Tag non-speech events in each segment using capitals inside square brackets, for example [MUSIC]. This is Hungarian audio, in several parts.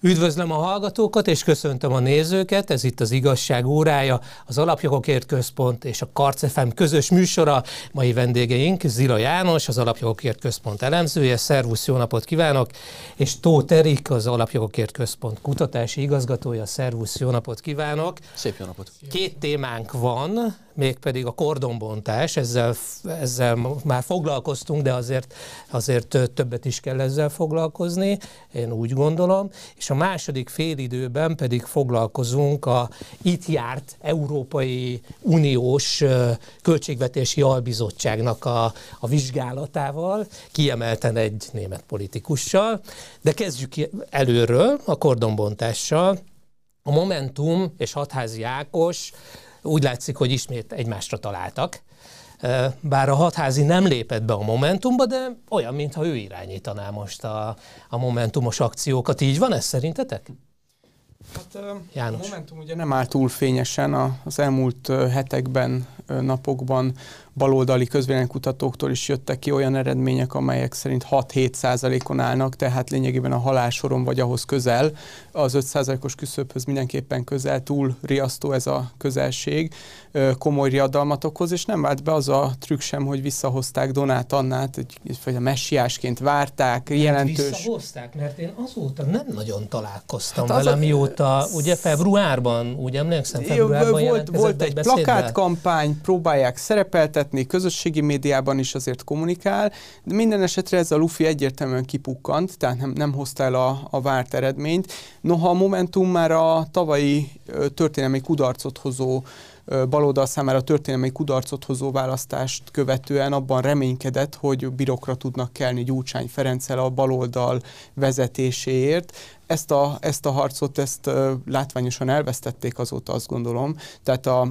Üdvözlöm a hallgatókat, és köszöntöm a nézőket. Ez itt az Igazság órája, az Alapjogokért Központ és a Karcefem közös műsora. Mai vendégeink Zila János, az Alapjogokért Központ elemzője. Szervusz, jó napot kívánok! És Tóth Erik, az Alapjogokért Központ kutatási igazgatója. Szervusz, jó napot kívánok! Szép jó napot! Két témánk van, mégpedig a kordonbontás, ezzel, ezzel már foglalkoztunk, de azért, azért többet is kell ezzel foglalkozni, én úgy gondolom. És a második félidőben pedig foglalkozunk a itt járt Európai Uniós Költségvetési Albizottságnak a, a vizsgálatával, kiemelten egy német politikussal. De kezdjük előről, a kordonbontással. A Momentum és Hatházi Ákos úgy látszik, hogy ismét egymásra találtak. Bár a hatházi nem lépett be a Momentumba, de olyan, mintha ő irányítaná most a, a Momentumos akciókat. Így van ez szerintetek? Hát, János. A Momentum ugye nem áll túl fényesen az elmúlt hetekben, napokban baloldali közvéleménykutatóktól is jöttek ki olyan eredmények, amelyek szerint 6-7 százalékon állnak, tehát lényegében a halálsoron vagy ahhoz közel, az 5 százalékos küszöbhöz mindenképpen közel, túl riasztó ez a közelség, komoly riadalmat okoz, és nem vált be az a trükk sem, hogy visszahozták Donát Annát, hogy a messiásként várták, mert jelentős... Visszahozták, mert én azóta nem nagyon találkoztam hát vele, a... mióta, ugye februárban, úgy emlékszem, februárban Volt, volt egy plakátkampány, próbálják szerepeltetni, közösségi médiában is azért kommunikál, de minden esetre ez a Luffy egyértelműen kipukkant, tehát nem, nem hozta el a, a várt eredményt. Noha a Momentum már a tavalyi történelmi kudarcot hozó baloldal számára történelmi kudarcot hozó választást követően abban reménykedett, hogy birokra tudnak kelni Gyurcsány Ferenccel a baloldal vezetéséért. Ezt a, ezt a harcot, ezt látványosan elvesztették azóta, azt gondolom. Tehát a,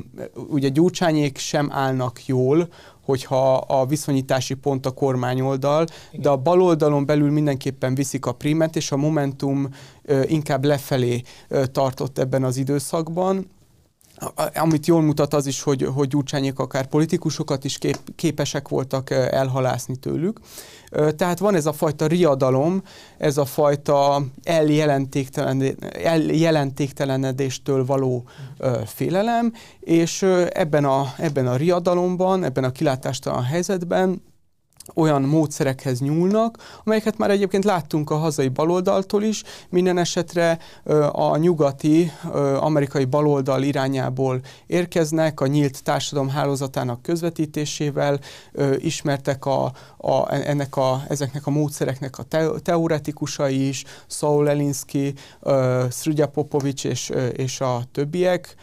ugye Gyurcsányék sem állnak jól, hogyha a viszonyítási pont a kormányoldal, Igen. de a baloldalon belül mindenképpen viszik a primet, és a Momentum inkább lefelé tartott ebben az időszakban amit jól mutat az is, hogy, hogy Gyurcsányék akár politikusokat is kép, képesek voltak elhalászni tőlük. Tehát van ez a fajta riadalom, ez a fajta eljelentéktelenedéstől való félelem, és ebben a, ebben a riadalomban, ebben a kilátástalan helyzetben olyan módszerekhez nyúlnak, amelyeket már egyébként láttunk a hazai baloldaltól is, minden esetre a nyugati amerikai baloldal irányából érkeznek, a nyílt társadalom hálózatának közvetítésével ismertek a, a, ennek a, ezeknek a módszereknek a te, teoretikusai is, Saul Elinsky, Srudja Popovics és, és a többiek,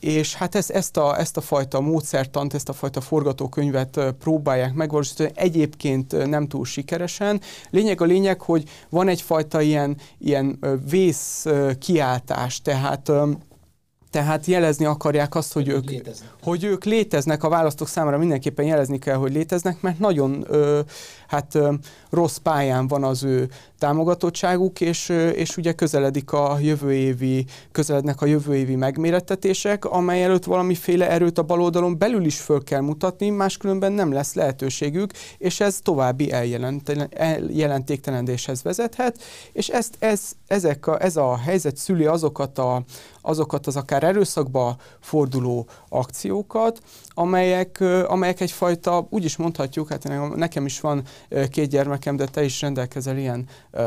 és hát ez, ezt, a, ezt a fajta módszertant, ezt a fajta forgatókönyvet próbálják megvalósítani, egyébként nem túl sikeresen. Lényeg a lényeg, hogy van egyfajta ilyen, ilyen vész kiáltás, tehát tehát jelezni akarják azt, hogy, hogy ők, léteznek. hogy ők léteznek, a választók számára mindenképpen jelezni kell, hogy léteznek, mert nagyon ö, hát rossz pályán van az ő támogatottságuk, és, és ugye közeledik a jövő évi, közelednek a jövő évi megmérettetések, amely előtt valamiféle erőt a baloldalon belül is föl kell mutatni, máskülönben nem lesz lehetőségük, és ez további eljelentéktelenedéshez vezethet, és ezt, ez, ezek a, ez a helyzet szüli azokat a azokat az akár erőszakba forduló akciókat, amelyek, amelyek egyfajta, úgy is mondhatjuk, hát nekem is van két gyermekem, de te is rendelkezel ilyen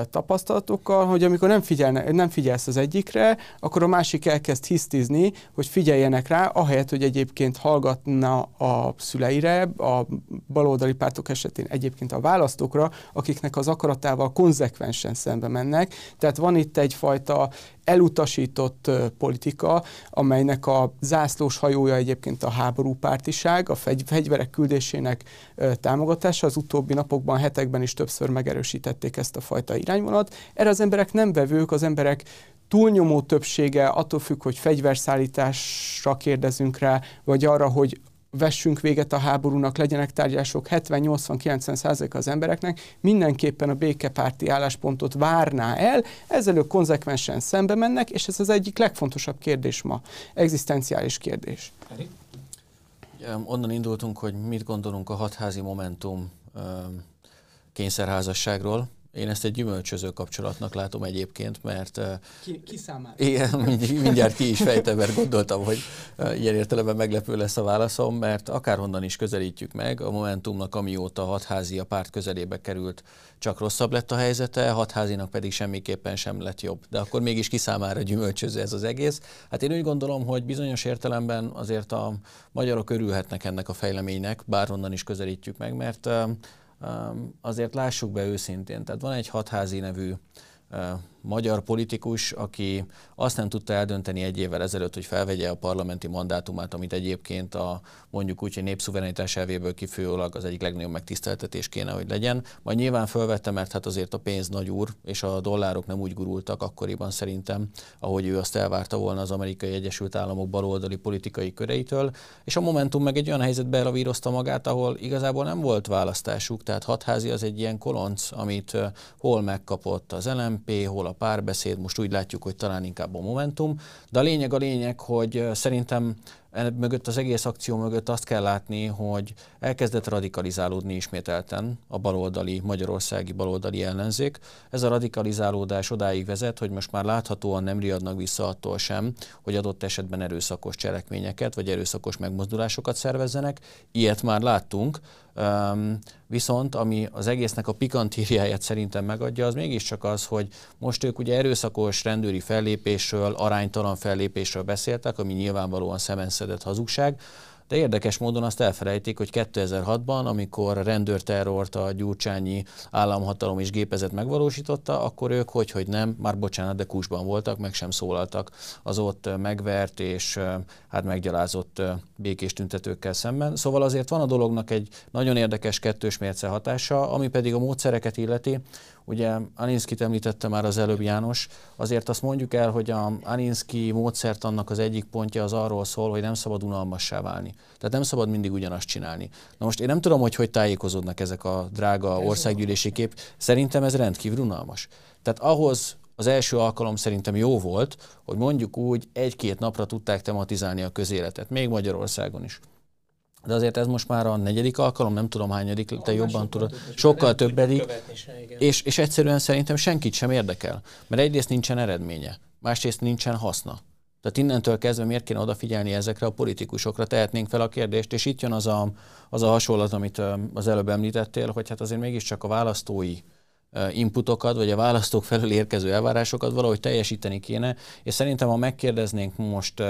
tapasztalatokkal, hogy amikor nem, figyelne, nem figyelsz az egyikre, akkor a másik elkezd hisztizni, hogy figyeljenek rá, ahelyett, hogy egyébként hallgatna a szüleire, a baloldali pártok esetén egyébként a választókra, akiknek az akaratával konzekvensen szembe mennek. Tehát van itt egyfajta elutasított politika, amelynek a zászlós hajója egyébként a háborúpártiság, a fegy- fegyverek küldésének támogatása. Az utóbbi napokban, hetekben is többször megerősítették ezt a fajta irányvonalat. Erre az emberek nem vevők, az emberek túlnyomó többsége attól függ, hogy fegyverszállításra kérdezünk rá, vagy arra, hogy vessünk véget a háborúnak, legyenek tárgyások 70-80-90 százalék az embereknek, mindenképpen a békepárti álláspontot várná el, ezzel ők konzekvensen szembe mennek, és ez az egyik legfontosabb kérdés ma, egzisztenciális kérdés. Onnan indultunk, hogy mit gondolunk a hatházi Momentum kényszerházasságról. Én ezt egy gyümölcsöző kapcsolatnak látom egyébként, mert... Ki, ki számára? Igen, mindjárt ki is fejtem, mert gondoltam, hogy ilyen értelemben meglepő lesz a válaszom, mert akárhonnan is közelítjük meg, a Momentumnak amióta hatházi a párt közelébe került, csak rosszabb lett a helyzete, hatházinak pedig semmiképpen sem lett jobb. De akkor mégis ki számára gyümölcsöző ez az egész. Hát én úgy gondolom, hogy bizonyos értelemben azért a magyarok örülhetnek ennek a fejleménynek, bárhonnan is közelítjük meg, mert azért lássuk be őszintén, tehát van egy hatházi nevű magyar politikus, aki azt nem tudta eldönteni egy évvel ezelőtt, hogy felvegye a parlamenti mandátumát, amit egyébként a mondjuk úgy, hogy népszuverenitás elvéből kifőleg az egyik legnagyobb megtiszteltetés kéne, hogy legyen. Majd nyilván felvette, mert hát azért a pénz nagy úr, és a dollárok nem úgy gurultak akkoriban szerintem, ahogy ő azt elvárta volna az amerikai Egyesült Államok baloldali politikai köreitől, és a Momentum meg egy olyan helyzetbe elavírozta magát, ahol igazából nem volt választásuk, tehát hatházi az egy ilyen kolonc, amit hol megkapott az LMP, hol a párbeszéd, most úgy látjuk, hogy talán inkább a Momentum, de a lényeg a lényeg, hogy szerintem mögött az egész akció mögött azt kell látni, hogy elkezdett radikalizálódni ismételten a baloldali, magyarországi baloldali ellenzék. Ez a radikalizálódás odáig vezet, hogy most már láthatóan nem riadnak vissza attól sem, hogy adott esetben erőszakos cselekményeket vagy erőszakos megmozdulásokat szervezzenek. Ilyet már láttunk, Um, viszont ami az egésznek a pikantériáját szerintem megadja, az mégiscsak az, hogy most ők ugye erőszakos rendőri fellépésről, aránytalan fellépésről beszéltek, ami nyilvánvalóan szemenszedett hazugság, de érdekes módon azt elfelejtik, hogy 2006-ban, amikor a rendőrterrort a gyurcsányi államhatalom és gépezet megvalósította, akkor ők, hogy, hogy nem, már bocsánat, de kusban voltak, meg sem szólaltak az ott megvert és hát meggyalázott békés tüntetőkkel szemben. Szóval azért van a dolognak egy nagyon érdekes kettős mérce hatása, ami pedig a módszereket illeti. Ugye Aninszkit említette már az előbb János, azért azt mondjuk el, hogy a Aninszki módszert annak az egyik pontja az arról szól, hogy nem szabad unalmassá válni. Tehát nem szabad mindig ugyanazt csinálni. Na most én nem tudom, hogy hogy tájékozódnak ezek a drága országgyűlési kép. Szerintem ez rendkívül unalmas. Tehát ahhoz az első alkalom szerintem jó volt, hogy mondjuk úgy egy-két napra tudták tematizálni a közéletet, még Magyarországon is. De azért ez most már a negyedik alkalom, nem tudom hányadik, te jobban sokkal tudod. Sokkal többedik. És, és egyszerűen szerintem senkit sem érdekel. Mert egyrészt nincsen eredménye, másrészt nincsen haszna. Tehát innentől kezdve miért kéne odafigyelni ezekre a politikusokra, tehetnénk fel a kérdést, és itt jön az a, az a hasonlat, amit az előbb említettél, hogy hát azért mégiscsak a választói inputokat, vagy a választók felől érkező elvárásokat valahogy teljesíteni kéne, és szerintem, ha megkérdeznénk most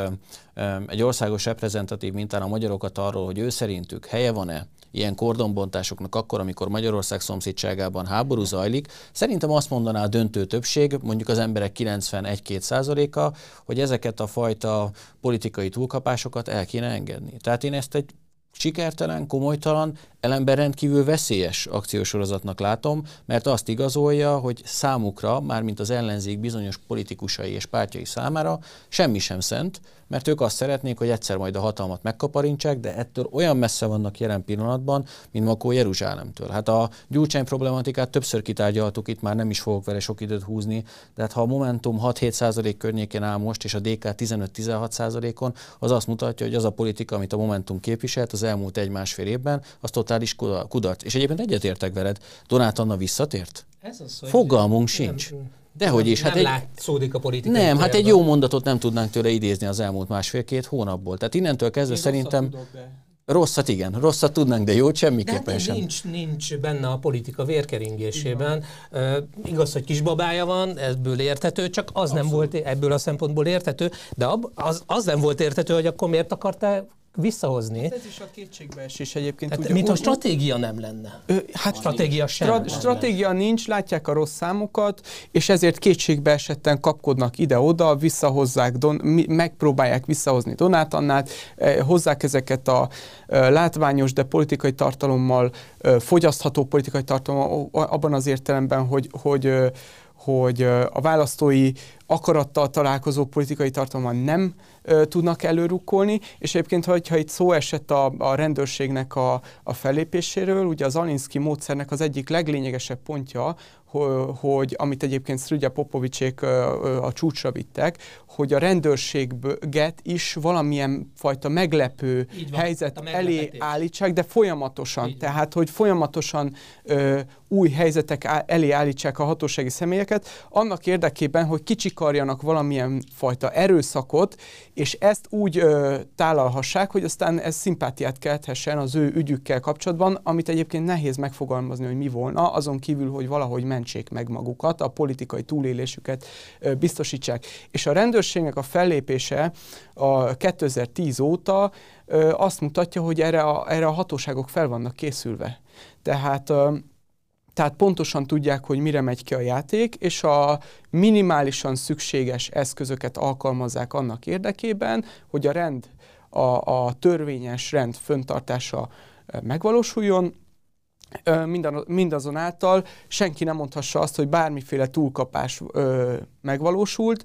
egy országos reprezentatív mintán a magyarokat arról, hogy ő szerintük helye van-e ilyen kordonbontásoknak akkor, amikor Magyarország szomszédságában háború zajlik, szerintem azt mondaná a döntő többség, mondjuk az emberek 91-2 százaléka, hogy ezeket a fajta politikai túlkapásokat el kéne engedni. Tehát én ezt egy sikertelen, komolytalan, ellenben rendkívül veszélyes akciósorozatnak látom, mert azt igazolja, hogy számukra, mármint az ellenzék bizonyos politikusai és pártjai számára semmi sem szent, mert ők azt szeretnék, hogy egyszer majd a hatalmat megkaparintsák, de ettől olyan messze vannak jelen pillanatban, mint Makó Jeruzsálemtől. Hát a gyurcsány problematikát többször kitárgyaltuk, itt már nem is fogok vele sok időt húzni, de hát ha a Momentum 6-7 százalék környékén áll most, és a DK 15-16 százalékon, az azt mutatja, hogy az a politika, amit a Momentum képviselt az elmúlt egy-másfél évben, az totális kudarc. És egyébként egyetértek veled, Donát Anna visszatért? Ez az, hogy Fogalmunk sincs. Nem, Dehogy is. Hát nem egy, látszódik a politika. Nem, hát egy jó mondatot nem tudnánk tőle idézni az elmúlt másfél-két hónapból. Tehát innentől kezdve Én szerintem... De... Rosszat igen, rosszat tudnánk, de jót semmiképpen de hát sem. Nincs, nincs benne a politika vérkeringésében. Uh, igaz, hogy kisbabája van, ebből értető, csak az Abszolút. nem volt ebből a szempontból értető, de ab, az, az nem volt értető, hogy akkor miért akartál visszahozni. Hát ez is a kétségbeesés egyébként. Hát, ugye, mint a stratégia nem lenne. Ö, hát stratégia sem. Stra- stratégia lenne. nincs, látják a rossz számokat, és ezért kétségbeesetten kapkodnak ide-oda, visszahozzák, don, megpróbálják visszahozni Donát Annát, eh, hozzák ezeket a eh, látványos, de politikai tartalommal, eh, fogyasztható politikai tartalommal abban az értelemben, hogy, hogy hogy a választói akarattal találkozó politikai tartalommal nem ö, tudnak előrukkolni, és egyébként, hogyha itt szó esett a, a rendőrségnek a, a fellépéséről, ugye az Alinsky módszernek az egyik leglényegesebb pontja, hogy amit egyébként Szrügya Popovicsék a csúcsra vittek, hogy a rendőrséget is valamilyen fajta meglepő van, helyzet elé állítsák, de folyamatosan. Tehát, hogy folyamatosan ö, új helyzetek elé állítsák a hatósági személyeket, annak érdekében, hogy kicsikarjanak valamilyen fajta erőszakot, és ezt úgy ö, tálalhassák, hogy aztán ez szimpátiát kelthessen az ő ügyükkel kapcsolatban, amit egyébként nehéz megfogalmazni, hogy mi volna, azon kívül, hogy valahogy mentsék meg magukat, a politikai túlélésüket ö, biztosítsák. És a rendőrségnek a fellépése a 2010 óta ö, azt mutatja, hogy erre a, erre a hatóságok fel vannak készülve. Tehát ö, tehát pontosan tudják, hogy mire megy ki a játék, és a minimálisan szükséges eszközöket alkalmazzák annak érdekében, hogy a rend, a, a törvényes rend föntartása megvalósuljon, mindazonáltal senki nem mondhassa azt, hogy bármiféle túlkapás ö, megvalósult.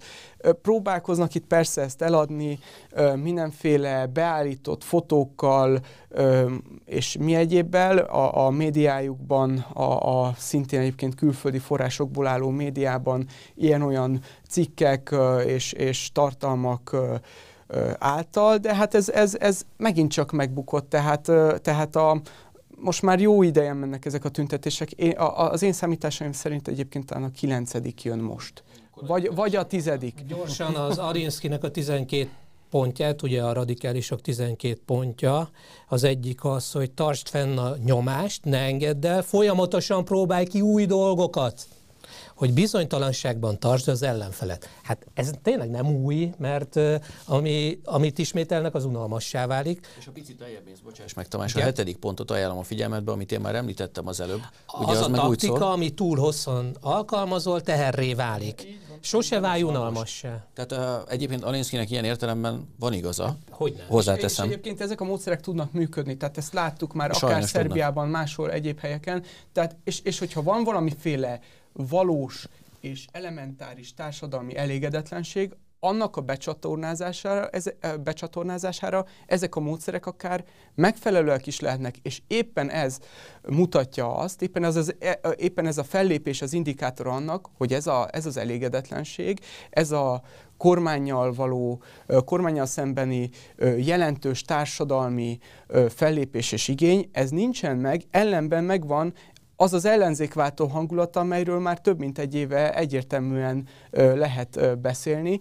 Próbálkoznak itt persze ezt eladni ö, mindenféle beállított fotókkal ö, és mi egyébbel a, a médiájukban, a, a szintén egyébként külföldi forrásokból álló médiában ilyen-olyan cikkek ö, és, és tartalmak ö, által, de hát ez, ez, ez megint csak megbukott, tehát, tehát a, most már jó ideje mennek ezek a tüntetések. Én, a, az én számításaim szerint egyébként talán a kilencedik jön most. Vagy, vagy a tizedik. Gyorsan az Arinszkinek a 12 pontját, ugye a radikálisok 12 pontja, az egyik az, hogy tartsd fenn a nyomást, ne engedd el, folyamatosan próbálj ki új dolgokat hogy bizonytalanságban tartsd az ellenfelet. Hát ez tényleg nem új, mert ami, amit ismételnek, az unalmassá válik. És a picit eljebb mész, bocsáss meg Tamás, a hetedik pontot ajánlom a figyelmetbe, amit én már említettem az előbb. Ugye az, az a meg taktika, úgy szól, ami túl hosszan alkalmazol, teherré válik. Sose válj unalmassá. Tehát uh, egyébként Alinszkinek ilyen értelemben van igaza. Hogy nem. Hozzáteszem. És, és egyébként ezek a módszerek tudnak működni, tehát ezt láttuk már Sajnos akár Szerbiában, tudnak. máshol, egyéb helyeken. Tehát, és, és hogyha van valamiféle valós és elementáris társadalmi elégedetlenség, annak a becsatornázására, ez, becsatornázására ezek a módszerek akár megfelelőek is lehetnek, és éppen ez mutatja azt, éppen ez, az, e, éppen ez a fellépés az indikátor annak, hogy ez, a, ez az elégedetlenség, ez a kormányjal való, kormányjal szembeni jelentős társadalmi fellépés és igény, ez nincsen meg, ellenben megvan az az ellenzékváltó hangulat, amelyről már több mint egy éve egyértelműen lehet beszélni.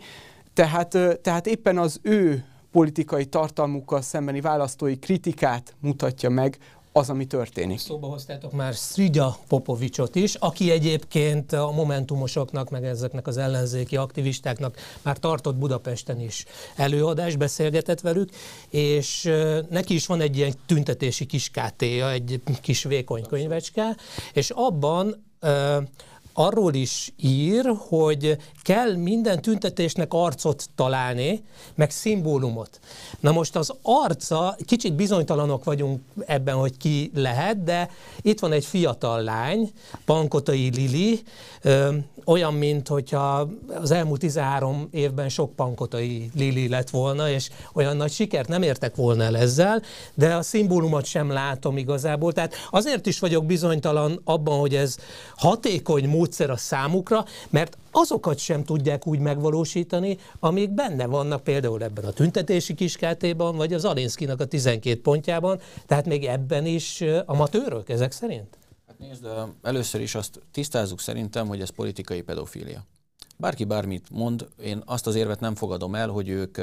Tehát, tehát éppen az ő politikai tartalmukkal szembeni választói kritikát mutatja meg az, ami történik. Szóba hoztátok már Szrigya Popovicsot is, aki egyébként a momentumosoknak, meg ezeknek az ellenzéki aktivistáknak már tartott Budapesten is előadás, beszélgetett velük, és neki is van egy ilyen tüntetési kis egy kis vékony könyvecske, és abban arról is ír, hogy kell minden tüntetésnek arcot találni, meg szimbólumot. Na most az arca, kicsit bizonytalanok vagyunk ebben, hogy ki lehet, de itt van egy fiatal lány, Pankotai Lili, ö, olyan, mint hogyha az elmúlt 13 évben sok Pankotai Lili lett volna, és olyan nagy sikert nem értek volna el ezzel, de a szimbólumot sem látom igazából. Tehát azért is vagyok bizonytalan abban, hogy ez hatékony módszer a számukra, mert azokat sem tudják úgy megvalósítani, amik benne vannak például ebben a tüntetési kiskátében, vagy az Alinszkinak a 12 pontjában, tehát még ebben is amatőrök ezek szerint? Hát nézd, először is azt tisztázzuk szerintem, hogy ez politikai pedofília. Bárki bármit mond, én azt az érvet nem fogadom el, hogy ők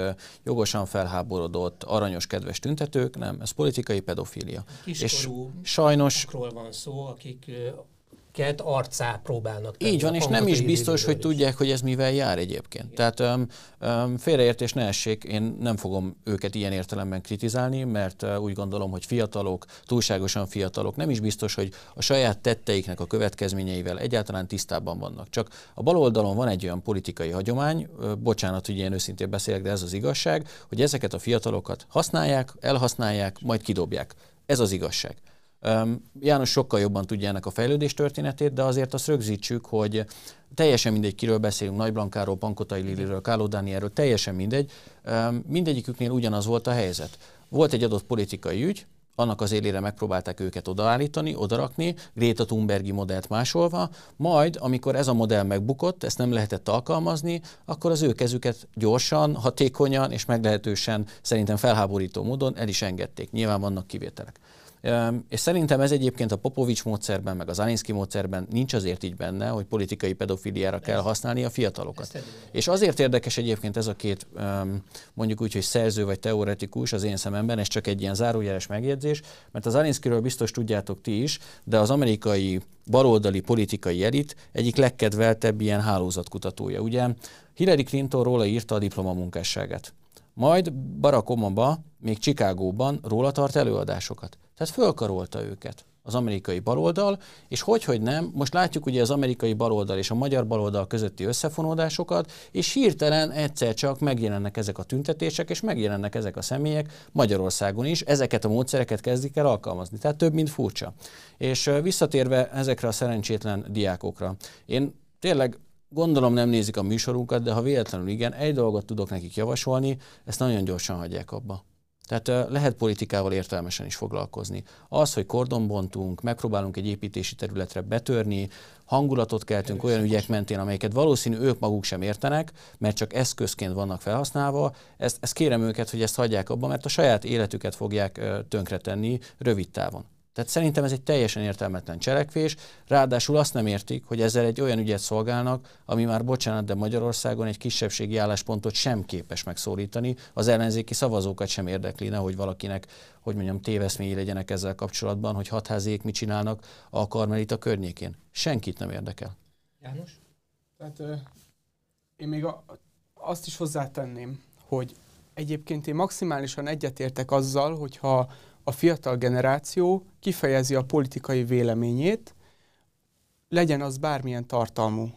jogosan felháborodott, aranyos, kedves tüntetők, nem, ez politikai pedofília. Kiskorú és sajnos van szó, akik ket arcá próbálnak tenni. Így van, és nem is biztos, hogy is. tudják, hogy ez mivel jár egyébként. Igen. Tehát um, um, félreértés ne essék, én nem fogom őket ilyen értelemben kritizálni, mert uh, úgy gondolom, hogy fiatalok, túlságosan fiatalok, nem is biztos, hogy a saját tetteiknek a következményeivel egyáltalán tisztában vannak. Csak a bal oldalon van egy olyan politikai hagyomány, uh, bocsánat, hogy ilyen őszintén beszélek, de ez az igazság, hogy ezeket a fiatalokat használják, elhasználják, majd kidobják. Ez az igazság. János sokkal jobban tudja ennek a fejlődés történetét, de azért azt rögzítsük, hogy teljesen mindegy, kiről beszélünk, Nagy Blankáról, Pankotai Liliről, Káló Dánielről, teljesen mindegy, mindegyiküknél ugyanaz volt a helyzet. Volt egy adott politikai ügy, annak az élére megpróbálták őket odaállítani, odarakni, Greta Thunbergi modellt másolva, majd, amikor ez a modell megbukott, ezt nem lehetett alkalmazni, akkor az ő kezüket gyorsan, hatékonyan és meglehetősen szerintem felháborító módon el is engedték. Nyilván vannak kivételek. És szerintem ez egyébként a Popovics módszerben, meg az Alinski módszerben nincs azért így benne, hogy politikai pedofiliára kell használni a fiatalokat. És azért érdekes egyébként ez a két, mondjuk úgy, hogy szerző vagy teoretikus az én szememben, ez csak egy ilyen zárójeles megjegyzés, mert az Alinskiről biztos tudjátok ti is, de az amerikai baloldali politikai elit egyik legkedveltebb ilyen hálózatkutatója. Ugye Hillary Clinton róla írta a diplomamunkásságát. Majd Barack Obama még Csikágóban róla tart előadásokat. Tehát fölkarolta őket az amerikai baloldal, és hogy, hogy nem, most látjuk ugye az amerikai baloldal és a magyar baloldal közötti összefonódásokat, és hirtelen egyszer csak megjelennek ezek a tüntetések, és megjelennek ezek a személyek Magyarországon is, ezeket a módszereket kezdik el alkalmazni. Tehát több, mint furcsa. És visszatérve ezekre a szerencsétlen diákokra, én tényleg Gondolom nem nézik a műsorunkat, de ha véletlenül igen, egy dolgot tudok nekik javasolni, ezt nagyon gyorsan hagyják abba. Tehát lehet politikával értelmesen is foglalkozni. Az, hogy kordonbontunk, megpróbálunk egy építési területre betörni, hangulatot keltünk olyan ügyek mentén, amelyeket valószínű ők maguk sem értenek, mert csak eszközként vannak felhasználva, ezt, ezt kérem őket, hogy ezt hagyják abba, mert a saját életüket fogják tönkretenni rövid távon. Tehát szerintem ez egy teljesen értelmetlen cselekvés, ráadásul azt nem értik, hogy ezzel egy olyan ügyet szolgálnak, ami már bocsánat, de Magyarországon egy kisebbségi álláspontot sem képes megszólítani, az ellenzéki szavazókat sem érdekli, hogy valakinek, hogy mondjam, téveszményi legyenek ezzel kapcsolatban, hogy hatháziék mit csinálnak a Karmelita környékén. Senkit nem érdekel. János? Tehát ö, én még a, azt is hozzátenném, hogy egyébként én maximálisan egyetértek azzal, hogyha a fiatal generáció kifejezi a politikai véleményét, legyen az bármilyen tartalmú.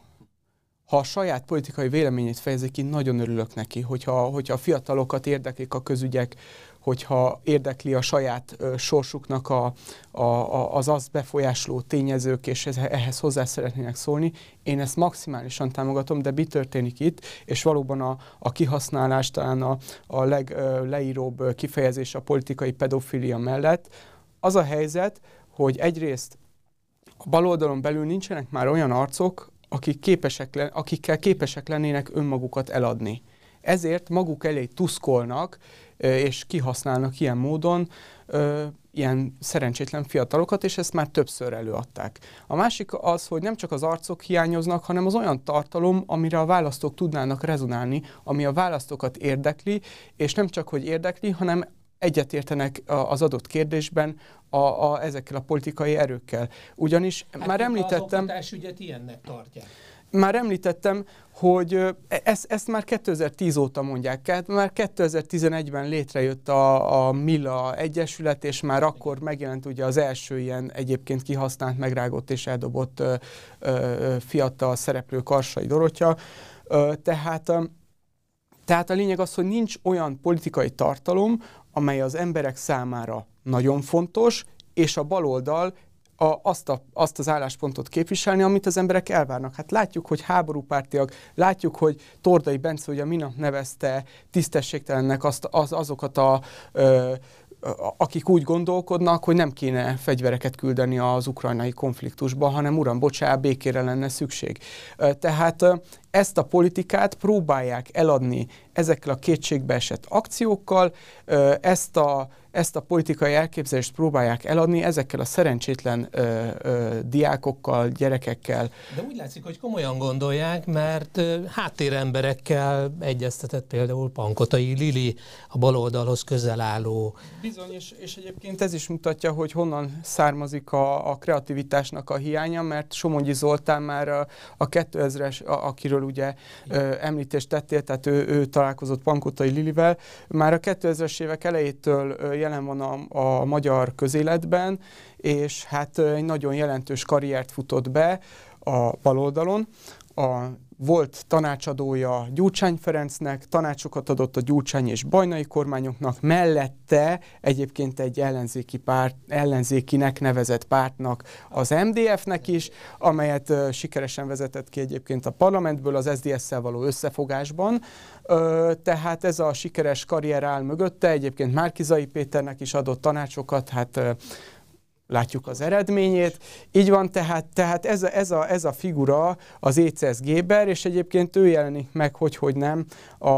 Ha a saját politikai véleményét fejezi ki, nagyon örülök neki, hogyha, hogyha a fiatalokat érdeklik a közügyek, hogyha érdekli a saját ö, sorsuknak a, a, a, az azt befolyásoló tényezők, és ez, ehhez hozzá szeretnének szólni. Én ezt maximálisan támogatom, de mi történik itt, és valóban a, a kihasználás talán a, a legleíróbb kifejezés a politikai pedofilia mellett, az a helyzet, hogy egyrészt a baloldalon belül nincsenek már olyan arcok, akik képesek le, akikkel képesek lennének önmagukat eladni. Ezért maguk elé tuszkolnak, és kihasználnak ilyen módon ilyen szerencsétlen fiatalokat, és ezt már többször előadták. A másik az, hogy nem csak az arcok hiányoznak, hanem az olyan tartalom, amire a választók tudnának rezonálni, ami a választókat érdekli, és nem csak, hogy érdekli, hanem egyetértenek az adott kérdésben a, a, ezekkel a politikai erőkkel. Ugyanis hát már említettem... Az ügyet ilyennek tartják. Már említettem, hogy e, ezt, ezt már 2010 óta mondják, tehát már 2011-ben létrejött a, a Milla Egyesület, és már akkor megjelent ugye az első ilyen egyébként kihasznált, megrágott és eldobott ö, ö, fiatal szereplő Karsai Dorotya. Ö, tehát, tehát a lényeg az, hogy nincs olyan politikai tartalom, amely az emberek számára nagyon fontos, és a baloldal a, azt, a, azt az álláspontot képviselni, amit az emberek elvárnak. Hát látjuk, hogy háborúpártiak, látjuk, hogy Tordai Bence ugye minap nevezte tisztességtelennek azt, az, azokat a ö, akik úgy gondolkodnak, hogy nem kéne fegyvereket küldeni az ukrajnai konfliktusba, hanem uram, bocsá, békére lenne szükség. Tehát ezt a politikát próbálják eladni ezekkel a kétségbeesett akciókkal, ezt a, ezt a politikai elképzelést próbálják eladni ezekkel a szerencsétlen ö, ö, diákokkal, gyerekekkel. De úgy látszik, hogy komolyan gondolják, mert háttéremberekkel egyeztetett például Pankotai Lili, a baloldalhoz közel álló. Bizony, és, és egyébként ez is mutatja, hogy honnan származik a, a kreativitásnak a hiánya, mert Somogyi Zoltán már a, a 2000-es, a, akiről ugye ö, említést tettél, tehát ő, ő találkozott Pankotai Lilivel, már a 2000-es évek elejétől jelen van a, a magyar közéletben, és hát egy nagyon jelentős karriert futott be a baloldalon, a volt tanácsadója Gyurcsány Ferencnek, tanácsokat adott a Gyurcsány és Bajnai kormányoknak, mellette egyébként egy ellenzéki párt, ellenzékinek nevezett pártnak, az MDF-nek is, amelyet uh, sikeresen vezetett ki egyébként a parlamentből az SDS-szel való összefogásban. Uh, tehát ez a sikeres karrier áll mögötte, egyébként Márkizai Péternek is adott tanácsokat, hát uh, látjuk az eredményét. Így van, tehát, tehát ez, a, ez, a, ez a figura az ECS Géber, és egyébként ő jelenik meg, hogy, hogy nem, a,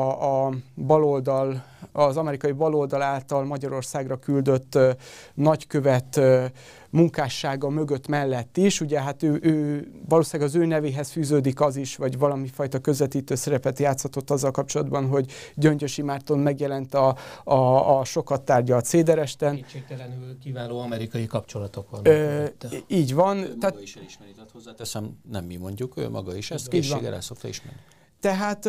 a baloldal, az amerikai baloldal által Magyarországra küldött uh, nagykövet uh, munkássága mögött mellett is. Ugye hát ő, ő valószínűleg az ő nevéhez fűződik az is, vagy valami fajta közvetítő szerepet játszhatott azzal kapcsolatban, hogy Gyöngyösi Márton megjelent a, a, a sokat tárgyalt Céderesten. Kétségtelenül kiváló amerikai kapcsolatok vannak. Ö, így van. Ő tehát, maga is elismeri, tehát hozzáteszem, nem mi mondjuk, ő maga is ezt készséggel el szokta ismerni. Tehát,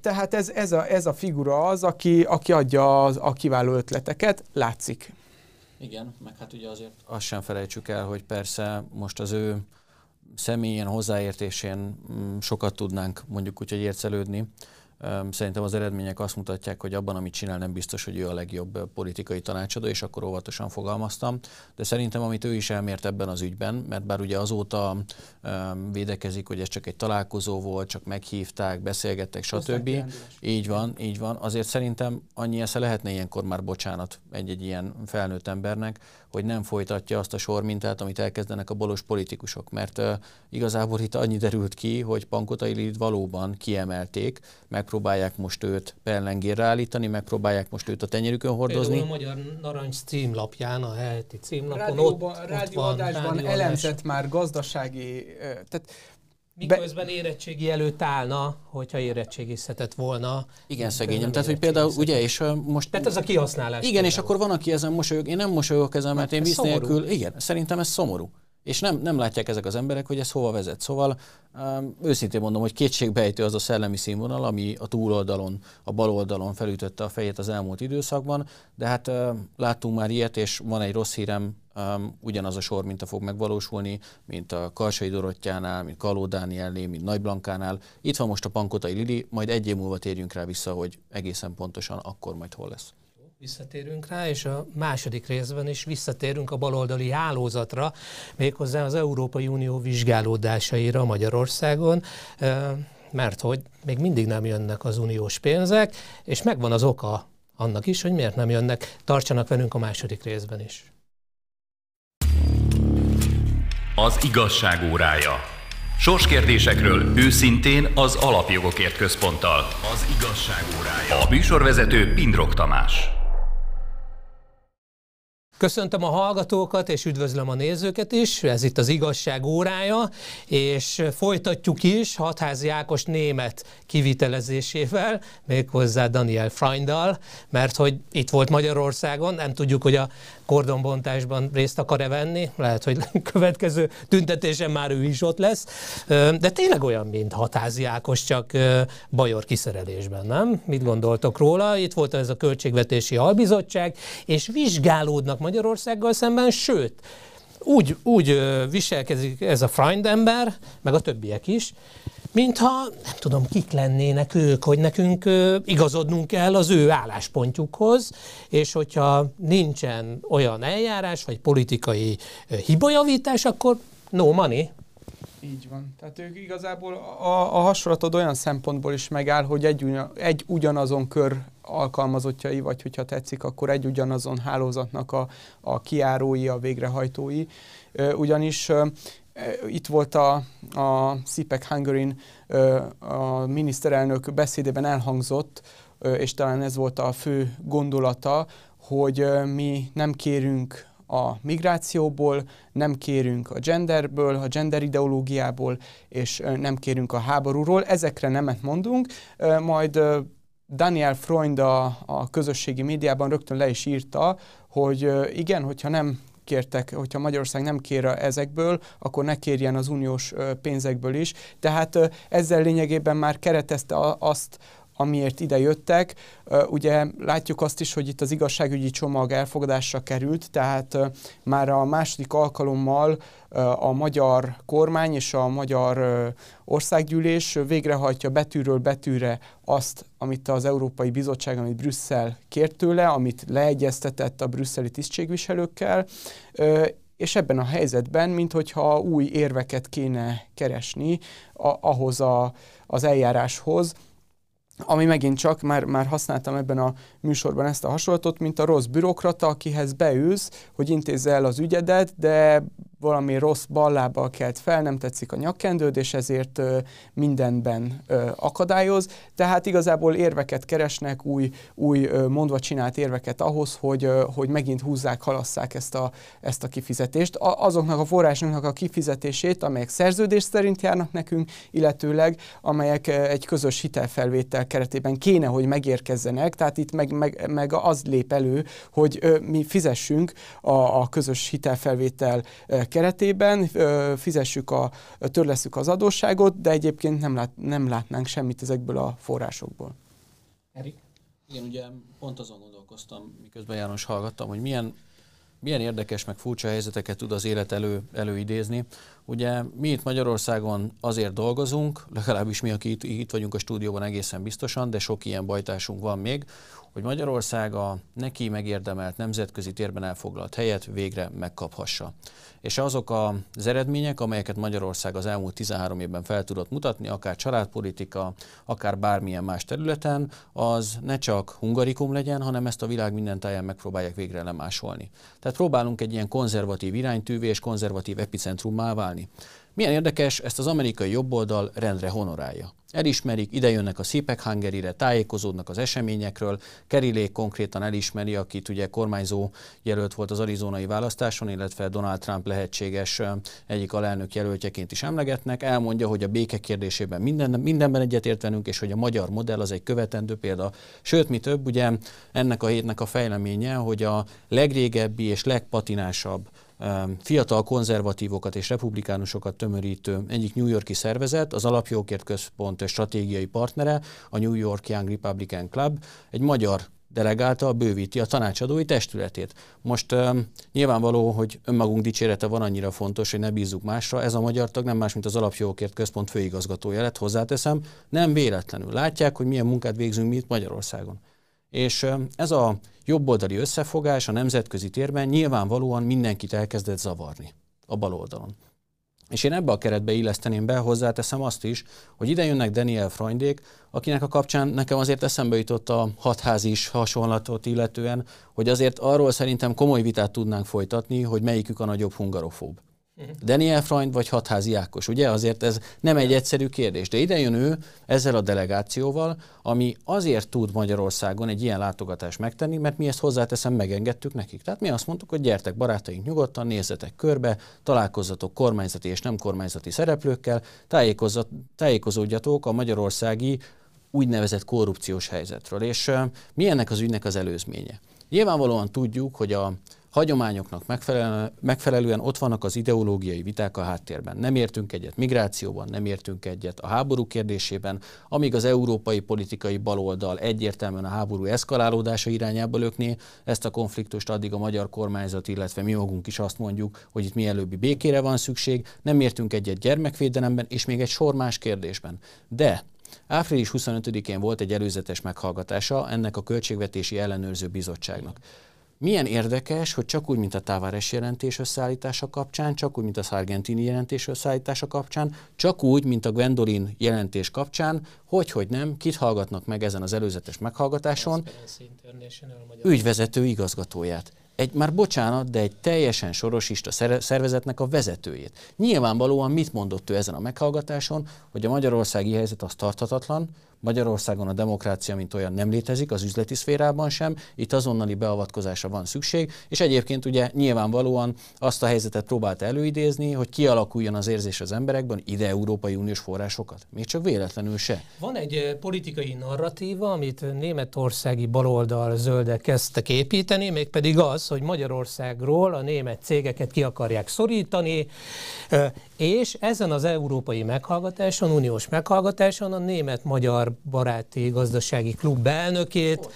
tehát ez, ez, a, ez a figura az, aki, aki adja az, a kiváló ötleteket, látszik. Igen, meg hát ugye azért azt sem felejtsük el, hogy persze most az ő személyen hozzáértésén mm, sokat tudnánk mondjuk úgy, hogy ércelődni, Szerintem az eredmények azt mutatják, hogy abban, amit csinál, nem biztos, hogy ő a legjobb politikai tanácsadó, és akkor óvatosan fogalmaztam. De szerintem, amit ő is elmért ebben az ügyben, mert bár ugye azóta védekezik, hogy ez csak egy találkozó volt, csak meghívták, beszélgettek, stb. Így van, így van. Azért szerintem annyi esze lehetne ilyenkor már bocsánat egy-egy ilyen felnőtt embernek, hogy nem folytatja azt a sormintát, amit elkezdenek a bolos politikusok. Mert uh, igazából itt annyi derült ki, hogy Pankotai Lillit valóban kiemelték, megpróbálják most őt pellengérre állítani, megpróbálják most őt a tenyerükön hordozni. Például a Magyar Narancs címlapján, a heti címlapon rádióban, ott, ott rádióadásban van, elemzett már gazdasági, tehát Miközben érettségi előtt állna, hogyha érettségizhetett volna. Igen, szegényem. Tehát, hogy például, ugye, és most... Tehát ez a kihasználás. Igen, például. és akkor van, aki ezen mosolyog. Én nem mosolyogok ezen, mert én víz nélkül... Igen, szerintem ez szomorú. És nem, nem látják ezek az emberek, hogy ez hova vezet. Szóval um, őszintén mondom, hogy kétségbejtő az a szellemi színvonal, ami a túloldalon, a bal oldalon felütötte a fejét az elmúlt időszakban, de hát uh, láttunk már ilyet, és van egy rossz hírem, um, ugyanaz a sor minta fog megvalósulni, mint a Karsai Dorottyánál, mint Kaló Dánielné, mint Nagy Blankánál. Itt van most a Pankotai Lili, majd egy év múlva térjünk rá vissza, hogy egészen pontosan akkor majd hol lesz visszatérünk rá, és a második részben is visszatérünk a baloldali hálózatra, méghozzá az Európai Unió vizsgálódásaira Magyarországon, mert hogy még mindig nem jönnek az uniós pénzek, és megvan az oka annak is, hogy miért nem jönnek. Tartsanak velünk a második részben is. Az igazság órája. Sorskérdésekről őszintén az Alapjogokért Központtal. Az igazság órája. A műsorvezető Pindrok Tamás. Köszöntöm a hallgatókat, és üdvözlöm a nézőket is. Ez itt az igazság órája, és folytatjuk is Hatházi Ákos német kivitelezésével, méghozzá Daniel Freindal, mert hogy itt volt Magyarországon, nem tudjuk, hogy a kordonbontásban részt akar-e venni, lehet, hogy [LAUGHS] következő tüntetésen már ő is ott lesz, de tényleg olyan, mint Hatázi Ákos, csak bajor kiszerelésben, nem? Mit gondoltok róla? Itt volt ez a Költségvetési Albizottság, és vizsgálódnak Magyarországgal szemben, sőt, úgy, úgy viselkezik ez a Freund ember, meg a többiek is, mintha nem tudom, kik lennének ők, hogy nekünk igazodnunk kell az ő álláspontjukhoz, és hogyha nincsen olyan eljárás, vagy politikai hibajavítás, akkor no money. Így van. Tehát ők igazából a, a hasonlatod olyan szempontból is megáll, hogy egy, egy ugyanazon kör alkalmazottjai, vagy hogyha tetszik, akkor egy ugyanazon hálózatnak a, a kiárói, a végrehajtói. Ugyanis itt volt a, a CPEC Hungary a miniszterelnök beszédében elhangzott, és talán ez volt a fő gondolata, hogy mi nem kérünk a migrációból, nem kérünk a genderből, a gender ideológiából, és nem kérünk a háborúról. Ezekre nemet mondunk, majd Daniel Freund a, a közösségi médiában rögtön le is írta, hogy igen, hogyha nem kértek, hogyha Magyarország nem kér ezekből, akkor ne kérjen az uniós pénzekből is. Tehát ezzel lényegében már keretezte azt amiért ide jöttek. Ugye látjuk azt is, hogy itt az igazságügyi csomag elfogadásra került, tehát már a második alkalommal a magyar kormány és a magyar országgyűlés végrehajtja betűről betűre azt, amit az Európai Bizottság, amit Brüsszel kért tőle, amit leegyeztetett a brüsszeli tisztségviselőkkel, és ebben a helyzetben, minthogyha új érveket kéne keresni ahhoz a, az eljáráshoz, ami megint csak, már, már használtam ebben a műsorban ezt a hasonlatot, mint a rossz bürokrata, akihez beülsz, hogy intézze el az ügyedet, de valami rossz ballábbal kelt fel, nem tetszik a nyakkendőd, és ezért ö, mindenben ö, akadályoz. Tehát igazából érveket keresnek, új, új ö, mondva csinált érveket ahhoz, hogy, ö, hogy megint húzzák, halasszák ezt a, ezt a kifizetést. A, azoknak a forrásoknak a kifizetését, amelyek szerződés szerint járnak nekünk, illetőleg amelyek egy közös hitelfelvétel keretében kéne, hogy megérkezzenek, tehát itt meg, meg, meg az lép elő, hogy ö, mi fizessünk a, a közös hitelfelvétel keretében, fizessük a, törleszük az adósságot, de egyébként nem, lát, nem látnánk semmit ezekből a forrásokból. Erik? Igen, ugye pont azon gondolkoztam, miközben János hallgattam, hogy milyen, milyen érdekes, meg furcsa helyzeteket tud az élet elő, előidézni. Ugye mi itt Magyarországon azért dolgozunk, legalábbis mi, akik itt, itt vagyunk a stúdióban egészen biztosan, de sok ilyen bajtásunk van még, hogy Magyarország a neki megérdemelt nemzetközi térben elfoglalt helyet végre megkaphassa és azok az eredmények, amelyeket Magyarország az elmúlt 13 évben fel tudott mutatni, akár családpolitika, akár bármilyen más területen, az ne csak hungarikum legyen, hanem ezt a világ minden táján megpróbálják végre lemásolni. Tehát próbálunk egy ilyen konzervatív iránytűvé és konzervatív epicentrummá válni. Milyen érdekes, ezt az amerikai jobboldal rendre honorálja. Elismerik, ide jönnek a CPEC Hungary-re, tájékozódnak az eseményekről, Kerilék konkrétan elismeri, akit ugye kormányzó jelölt volt az arizonai választáson, illetve Donald Trump lehetséges egyik alelnök jelöltjeként is emlegetnek, elmondja, hogy a béke kérdésében minden, mindenben egyetértvenünk, és hogy a magyar modell az egy követendő példa. Sőt, mi több, ugye ennek a hétnek a fejleménye, hogy a legrégebbi és legpatinásabb fiatal konzervatívokat és republikánusokat tömörítő egyik New Yorki szervezet, az Alapjogokért Központ stratégiai partnere, a New York Young Republican Club, egy magyar delegálta bővíti a tanácsadói testületét. Most um, nyilvánvaló, hogy önmagunk dicsérete van annyira fontos, hogy ne bízzuk másra. Ez a magyar tag nem más, mint az Alapjogokért Központ főigazgatója lett, hozzáteszem. Nem véletlenül. Látják, hogy milyen munkát végzünk mi itt Magyarországon. És ez a jobboldali összefogás a nemzetközi térben nyilvánvalóan mindenkit elkezdett zavarni a bal oldalon. És én ebbe a keretbe illeszteném be, hozzáteszem azt is, hogy ide jönnek Daniel Freundék, akinek a kapcsán nekem azért eszembe jutott a hatházis hasonlatot illetően, hogy azért arról szerintem komoly vitát tudnánk folytatni, hogy melyikük a nagyobb hungarofób. Daniel Freund vagy Hatházi Ákos, ugye? Azért ez nem egy egyszerű kérdés. De ide jön ő ezzel a delegációval, ami azért tud Magyarországon egy ilyen látogatást megtenni, mert mi ezt hozzáteszem, megengedtük nekik. Tehát mi azt mondtuk, hogy gyertek barátaink nyugodtan, nézzetek körbe, találkozzatok kormányzati és nem kormányzati szereplőkkel, tájékozódjatok a magyarországi úgynevezett korrupciós helyzetről. És uh, mi ennek az ügynek az előzménye? Nyilvánvalóan tudjuk, hogy a hagyományoknak megfelelően, ott vannak az ideológiai viták a háttérben. Nem értünk egyet migrációban, nem értünk egyet a háború kérdésében, amíg az európai politikai baloldal egyértelműen a háború eszkalálódása irányába lökné ezt a konfliktust, addig a magyar kormányzat, illetve mi magunk is azt mondjuk, hogy itt mielőbbi békére van szükség, nem értünk egyet gyermekvédelemben, és még egy sor más kérdésben. De Április 25-én volt egy előzetes meghallgatása ennek a Költségvetési Ellenőrző Bizottságnak. Milyen érdekes, hogy csak úgy, mint a Tavares jelentés összeállítása kapcsán, csak úgy, mint a Sargentini jelentés összeállítása kapcsán, csak úgy, mint a Gwendolyn jelentés kapcsán, hogy, hogy nem, kit hallgatnak meg ezen az előzetes meghallgatáson? Ügyvezető igazgatóját egy, már bocsánat, de egy teljesen sorosista szervezetnek a vezetőjét. Nyilvánvalóan mit mondott ő ezen a meghallgatáson, hogy a magyarországi helyzet az tarthatatlan, Magyarországon a demokrácia, mint olyan nem létezik, az üzleti szférában sem, itt azonnali beavatkozásra van szükség, és egyébként ugye nyilvánvalóan azt a helyzetet próbált előidézni, hogy kialakuljon az érzés az emberekben, ide Európai Uniós forrásokat. Még csak véletlenül se. Van egy politikai narratíva, amit németországi baloldal zöldek kezdtek építeni, mégpedig az, hogy Magyarországról a német cégeket ki akarják szorítani, és ezen az európai meghallgatáson, uniós meghallgatáson a német-magyar Baráti Gazdasági Klub elnökét.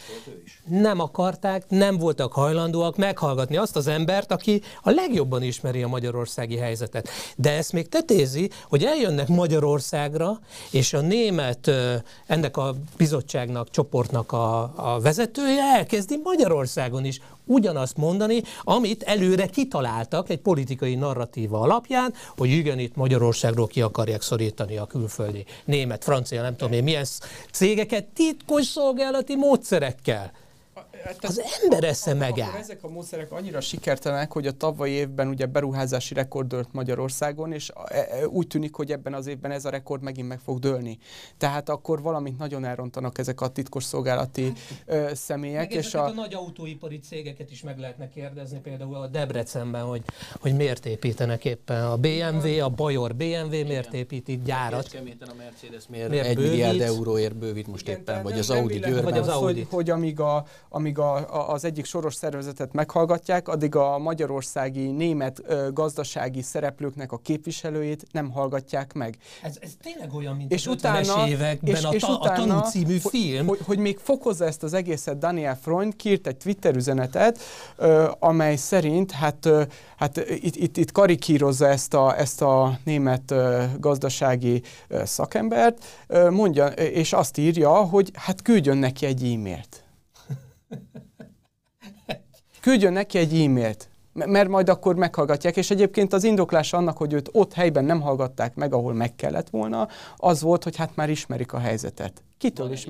Nem akarták, nem voltak hajlandóak meghallgatni azt az embert, aki a legjobban ismeri a magyarországi helyzetet. De ezt még tetézi, hogy eljönnek Magyarországra, és a német, ennek a bizottságnak, csoportnak a, a vezetője elkezdi Magyarországon is ugyanazt mondani, amit előre kitaláltak egy politikai narratíva alapján, hogy igen, itt Magyarországról ki akarják szorítani a külföldi német, francia, nem tudom én milyen cégeket titkos szolgálati módszerekkel. Hát az ember esze megáll. Ezek a módszerek annyira sikertelenek, hogy a tavalyi évben ugye beruházási rekord dőlt Magyarországon, és e, e, úgy tűnik, hogy ebben az évben ez a rekord megint meg fog dőlni. Tehát akkor valamit nagyon elrontanak ezek a titkos szolgálati ö, személyek. Meg és a... a nagy autóipari cégeket is meg lehetne kérdezni, például a Debrecenben, hogy, hogy miért építenek éppen a BMW, a Bajor BMW miért épít itt gyárat. Keméten a Mercedes miért, miért egy bővít? milliárd euróért bővít most Igen, éppen, vagy az Audi Győrben. Vagy az Audi. Hogy, hogy amíg, a, amíg a, a, az egyik soros szervezetet meghallgatják, addig a magyarországi német ö, gazdasági szereplőknek a képviselőjét nem hallgatják meg. Ez, ez tényleg olyan, mint és a utána, években és, a, és utána, a tanú című film. Hogy, hogy még fokozza ezt az egészet, Daniel Freund kírt egy Twitter üzenetet, ö, amely szerint hát, ö, hát itt, itt, itt karikírozza ezt a, ezt a német ö, gazdasági ö, szakembert, ö, mondja, és azt írja, hogy hát küldjön neki egy e-mailt. Küldjön neki egy e-mailt, mert majd akkor meghallgatják, és egyébként az indoklás annak, hogy őt ott helyben nem hallgatták meg, ahol meg kellett volna, az volt, hogy hát már ismerik a helyzetet. Kitől is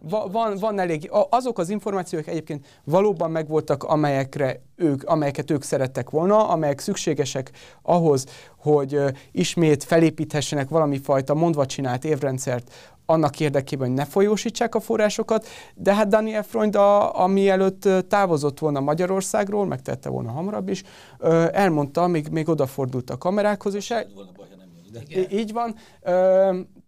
meg? Va, van, van elég, azok az információk egyébként valóban megvoltak, amelyekre ők, amelyeket ők szerettek volna, amelyek szükségesek ahhoz, hogy ismét felépíthessenek valami fajta mondva csinált évrendszert, annak érdekében, hogy ne folyósítsák a forrásokat, de hát Daniel Freund, a, ami előtt távozott volna Magyarországról, megtette volna hamarabb is, elmondta, még, még odafordult a kamerákhoz, és el... Így van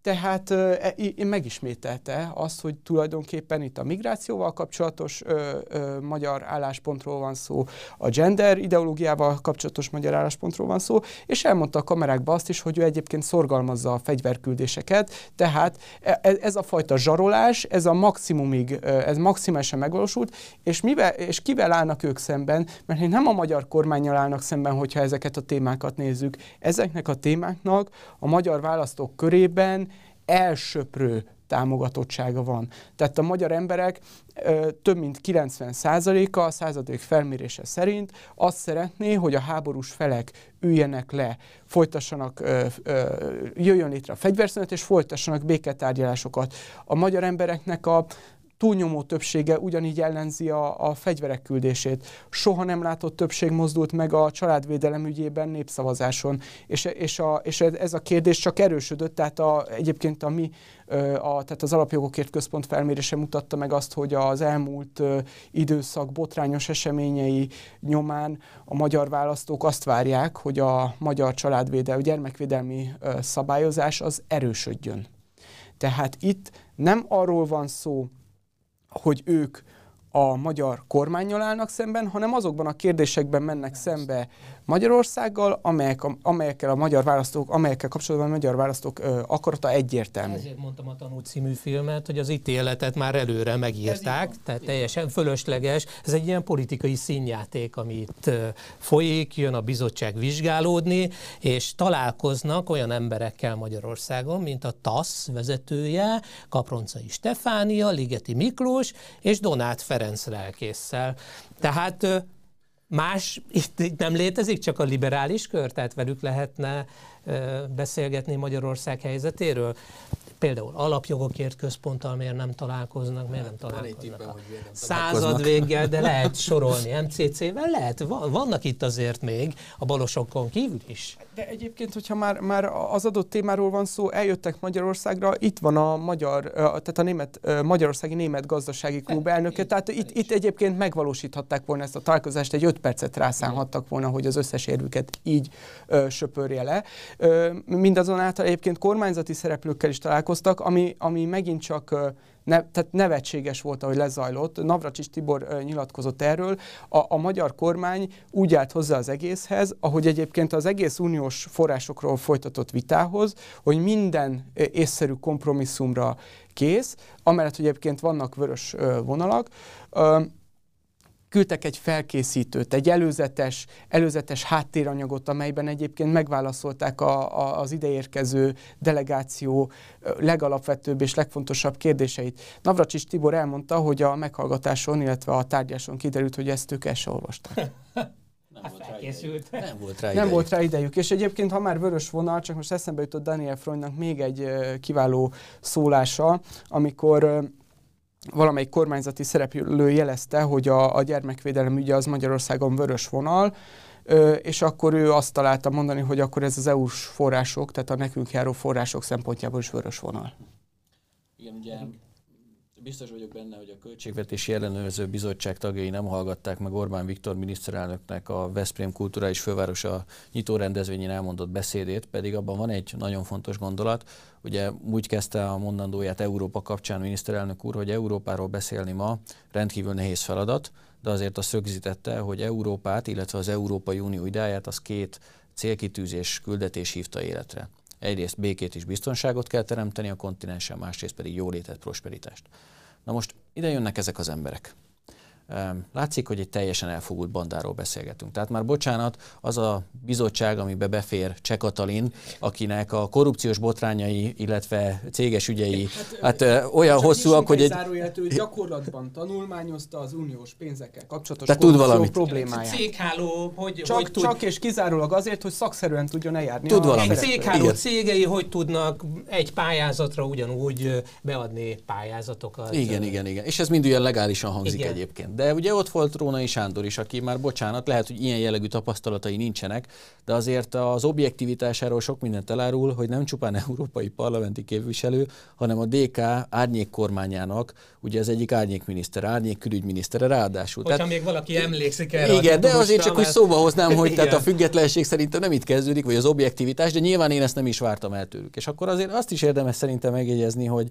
tehát e, megismételte azt, hogy tulajdonképpen itt a migrációval kapcsolatos ö, ö, magyar álláspontról van szó, a gender ideológiával kapcsolatos magyar álláspontról van szó, és elmondta a kamerákba azt is, hogy ő egyébként szorgalmazza a fegyverküldéseket, tehát e, e, ez a fajta zsarolás, ez a maximumig, ez maximálisan megvalósult, és, mivel, és kivel állnak ők szemben, mert nem a magyar kormányjal állnak szemben, hogyha ezeket a témákat nézzük. Ezeknek a témáknak a magyar választók körében elsöprő támogatottsága van. Tehát a magyar emberek ö, több mint 90%-a a századék felmérése szerint azt szeretné, hogy a háborús felek üljenek le, folytassanak, ö, ö, jöjjön létre a fegyverszünet, és folytassanak béketárgyalásokat. A magyar embereknek a túlnyomó többsége ugyanígy ellenzi a, a fegyverek küldését. Soha nem látott többség mozdult meg a családvédelem ügyében népszavazáson, és, és, a, és ez a kérdés csak erősödött, tehát a, egyébként a mi, a, tehát az Alapjogokért Központ felmérése mutatta meg azt, hogy az elmúlt időszak botrányos eseményei nyomán a magyar választók azt várják, hogy a magyar családvédelmi, gyermekvédelmi szabályozás az erősödjön. Tehát itt nem arról van szó, hogy ők a magyar kormányjal állnak szemben, hanem azokban a kérdésekben mennek szembe Magyarországgal, amelyek, amelyekkel a magyar választók, amelyekkel kapcsolatban a magyar választók ö, akarata egyértelmű. Ezért mondtam a Tanú című filmet, hogy az ítéletet már előre megírták, tehát teljesen fölösleges. Ez egy ilyen politikai színjáték, amit folyik, jön a bizottság vizsgálódni, és találkoznak olyan emberekkel Magyarországon, mint a TASZ vezetője, Kaproncai Stefánia, Ligeti Miklós és Donát Ferenc lelkészsel. Tehát Más itt nem létezik, csak a liberális kör, tehát velük lehetne beszélgetni Magyarország helyzetéről például alapjogokért központtal miért nem találkoznak, miért nem találkoznak a század véggel, de lehet [LAUGHS] sorolni MCC-vel, lehet, vannak itt azért még a balosokon kívül is. De egyébként, hogyha már, már az adott témáról van szó, eljöttek Magyarországra, itt van a magyar, tehát a német, Magyarországi Német Gazdasági Klub elnöke, tehát itt, itt egyébként megvalósíthatták volna ezt a találkozást, egy öt percet rászánhattak volna, hogy az összes érvüket így ö, söpörje le. Ö, mindazonáltal egyébként kormányzati szereplőkkel is találkoztak, találkoztak, ami, ami megint csak ne, tehát nevetséges volt, ahogy lezajlott. Navracsis Tibor nyilatkozott erről. A, a magyar kormány úgy állt hozzá az egészhez, ahogy egyébként az egész uniós forrásokról folytatott vitához, hogy minden észszerű kompromisszumra kész, amellett, hogy egyébként vannak vörös vonalak. Küldtek egy felkészítőt, egy előzetes, előzetes háttéranyagot, amelyben egyébként megválaszolták a, a, az ideérkező delegáció legalapvetőbb és legfontosabb kérdéseit. Navracsis Tibor elmondta, hogy a meghallgatáson, illetve a tárgyáson kiderült, hogy ezt ők el se olvasták. [LAUGHS] Nem hát volt, felkészült. nem volt rá idejük. Nem volt rá idejük. És egyébként, ha már vörös vonal, csak most eszembe jutott Daniel Freundnak még egy kiváló szólása, amikor valamelyik kormányzati szereplő jelezte, hogy a, a gyermekvédelem ügye az Magyarországon vörös vonal, és akkor ő azt találta mondani, hogy akkor ez az EU-s források, tehát a nekünk járó források szempontjából is vörös vonal. Igen, ugye biztos vagyok benne, hogy a Költségvetési Ellenőrző Bizottság tagjai nem hallgatták meg Orbán Viktor miniszterelnöknek a Veszprém Kulturális Fővárosa nyitó rendezvényén elmondott beszédét, pedig abban van egy nagyon fontos gondolat. Ugye úgy kezdte a mondandóját Európa kapcsán miniszterelnök úr, hogy Európáról beszélni ma rendkívül nehéz feladat, de azért azt rögzítette, hogy Európát, illetve az Európai Unió idáját az két célkitűzés küldetés hívta életre. Egyrészt békét és biztonságot kell teremteni a kontinensen, másrészt pedig jólétet, prosperitást. Na most ide jönnek ezek az emberek. Látszik, hogy egy teljesen elfogult bandáról beszélgetünk. Tehát már bocsánat, az a bizottság, amibe befér Cseh Katalin, akinek a korrupciós botrányai, illetve céges ügyei hát, hát olyan hosszúak, hogy egy... hogy gyakorlatban tanulmányozta az uniós pénzekkel kapcsolatos Te tud valamit. problémáját. Cégháló, hogy, csak, hogy tud... csak és kizárólag azért, hogy szakszerűen tudjon eljárni. Tud valamit. Egy cégháló Igen. cégei hogy tudnak egy pályázatra ugyanúgy beadni pályázatokat. Igen, igen, igen. És ez mind olyan legálisan hangzik igen. egyébként. De ugye ott volt Rónai Sándor is, aki már bocsánat, lehet, hogy ilyen jellegű tapasztalatai nincsenek, de azért az objektivitásáról sok mindent elárul, hogy nem csupán európai parlamenti képviselő, hanem a DK árnyék kormányának, ugye az egyik árnyékminiszter, árnyék külügyminisztere ráadásul. Hogyha tehát, még valaki emlékszik erre. Igen, de azért csak úgy szóba hoznám, hogy tehát a függetlenség szerintem nem itt kezdődik, vagy az objektivitás, de nyilván én ezt nem is vártam el tőlük. És akkor azért azt is érdemes szerintem megjegyezni, hogy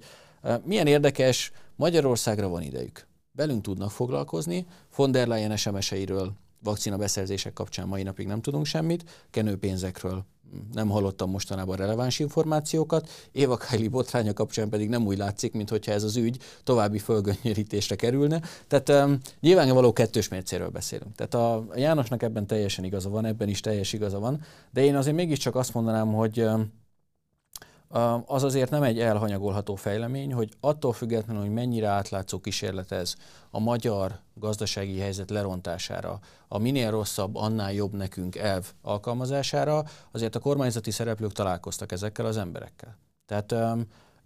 milyen érdekes, Magyarországra van idejük velünk tudnak foglalkozni. Von der Leyen SMS-eiről vakcina beszerzések kapcsán mai napig nem tudunk semmit, kenőpénzekről nem hallottam mostanában releváns információkat, Éva Kylie botránya kapcsán pedig nem úgy látszik, mintha ez az ügy további fölgönnyörítésre kerülne. Tehát um, nyilvánvaló kettős mércéről beszélünk. Tehát a Jánosnak ebben teljesen igaza van, ebben is teljes igaza van, de én azért mégiscsak azt mondanám, hogy um, az azért nem egy elhanyagolható fejlemény, hogy attól függetlenül, hogy mennyire átlátszó kísérlet ez a magyar gazdasági helyzet lerontására, a minél rosszabb, annál jobb nekünk elv alkalmazására, azért a kormányzati szereplők találkoztak ezekkel az emberekkel. Tehát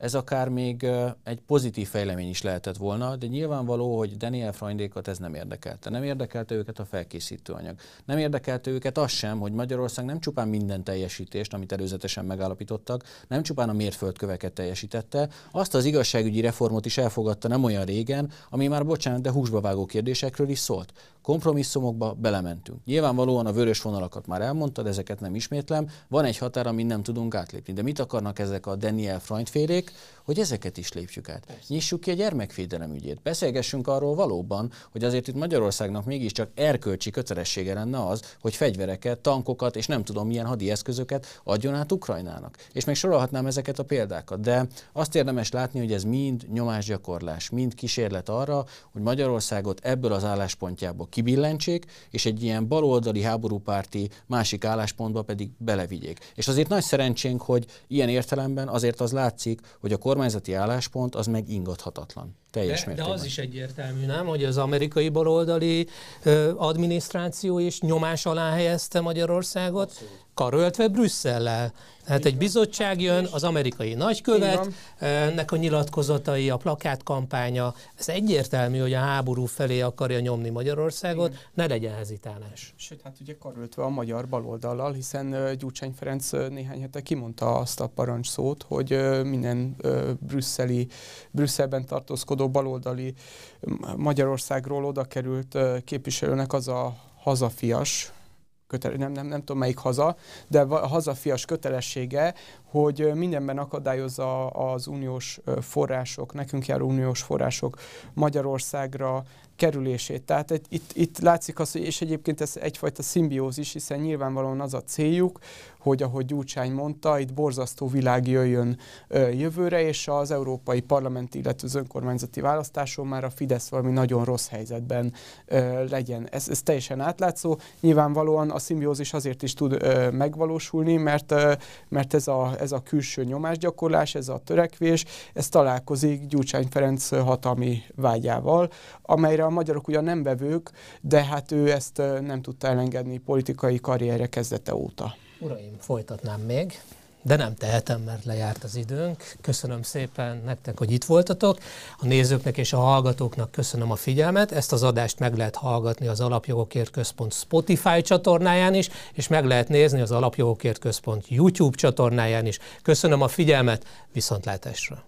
ez akár még egy pozitív fejlemény is lehetett volna, de nyilvánvaló, hogy Daniel Freundékat ez nem érdekelte. Nem érdekelte őket a felkészítő anyag. Nem érdekelte őket az sem, hogy Magyarország nem csupán minden teljesítést, amit előzetesen megállapítottak, nem csupán a mérföldköveket teljesítette, azt az igazságügyi reformot is elfogadta nem olyan régen, ami már bocsánat, de húsba vágó kérdésekről is szólt kompromisszumokba belementünk. Nyilvánvalóan a vörös vonalakat már elmondtad, ezeket nem ismétlem, van egy határ, amin nem tudunk átlépni. De mit akarnak ezek a Daniel Freund félék? Hogy ezeket is lépjük át. Persze. Nyissuk ki a gyermekvédelem ügyét. Beszélgessünk arról valóban, hogy azért itt Magyarországnak mégiscsak erkölcsi kötelessége lenne az, hogy fegyvereket, tankokat és nem tudom milyen hadi eszközöket adjon át Ukrajnának. És még sorolhatnám ezeket a példákat, de azt érdemes látni, hogy ez mind nyomásgyakorlás, mind kísérlet arra, hogy Magyarországot ebből az álláspontjából kibillentsék, és egy ilyen baloldali háborúpárti másik álláspontba pedig belevigyék. És azért nagy szerencsénk, hogy ilyen értelemben azért az látszik, hogy a kormányzati álláspont az meg ingathatatlan. Teljes de, mértékben. De az is egyértelmű, nem, hogy az amerikai baloldali ö, adminisztráció is nyomás alá helyezte Magyarországot, Abszolút. karöltve Brüsszellel. Tehát egy bizottság jön, az amerikai nagykövet, ennek a nyilatkozatai, a plakátkampánya, ez egyértelmű, hogy a háború felé akarja nyomni Magyarországot, Igen. ne legyen hezitálás. Sőt, hát ugye karöltve a magyar baloldallal, hiszen Gyurcsány Ferenc néhány hete kimondta azt a parancsszót, hogy minden brüsszeli, Brüsszelben tartózkodó baloldali Magyarországról oda került képviselőnek az a hazafias kötele, nem, nem, nem tudom melyik haza, de a hazafias kötelessége, hogy mindenben akadályozza az uniós források, nekünk járó uniós források Magyarországra kerülését. Tehát itt, itt látszik az, hogy és egyébként ez egyfajta szimbiózis, hiszen nyilvánvalóan az a céljuk, hogy ahogy Gyurcsány mondta, itt borzasztó világ jöjjön ö, jövőre, és az európai parlamenti, illetve az önkormányzati választáson már a Fidesz valami nagyon rossz helyzetben ö, legyen. Ez, ez teljesen átlátszó. Nyilvánvalóan a szimbiózis azért is tud ö, megvalósulni, mert, ö, mert ez, a, ez a külső nyomásgyakorlás, ez a törekvés, ez találkozik Gyurcsány Ferenc hatalmi vágyával, amelyre a magyarok ugyan nem bevők, de hát ő ezt nem tudta elengedni politikai karrierje kezdete óta. Uraim, folytatnám még, de nem tehetem, mert lejárt az időnk. Köszönöm szépen nektek, hogy itt voltatok. A nézőknek és a hallgatóknak köszönöm a figyelmet. Ezt az adást meg lehet hallgatni az Alapjogokért Központ Spotify csatornáján is, és meg lehet nézni az Alapjogokért Központ YouTube csatornáján is. Köszönöm a figyelmet, viszontlátásra!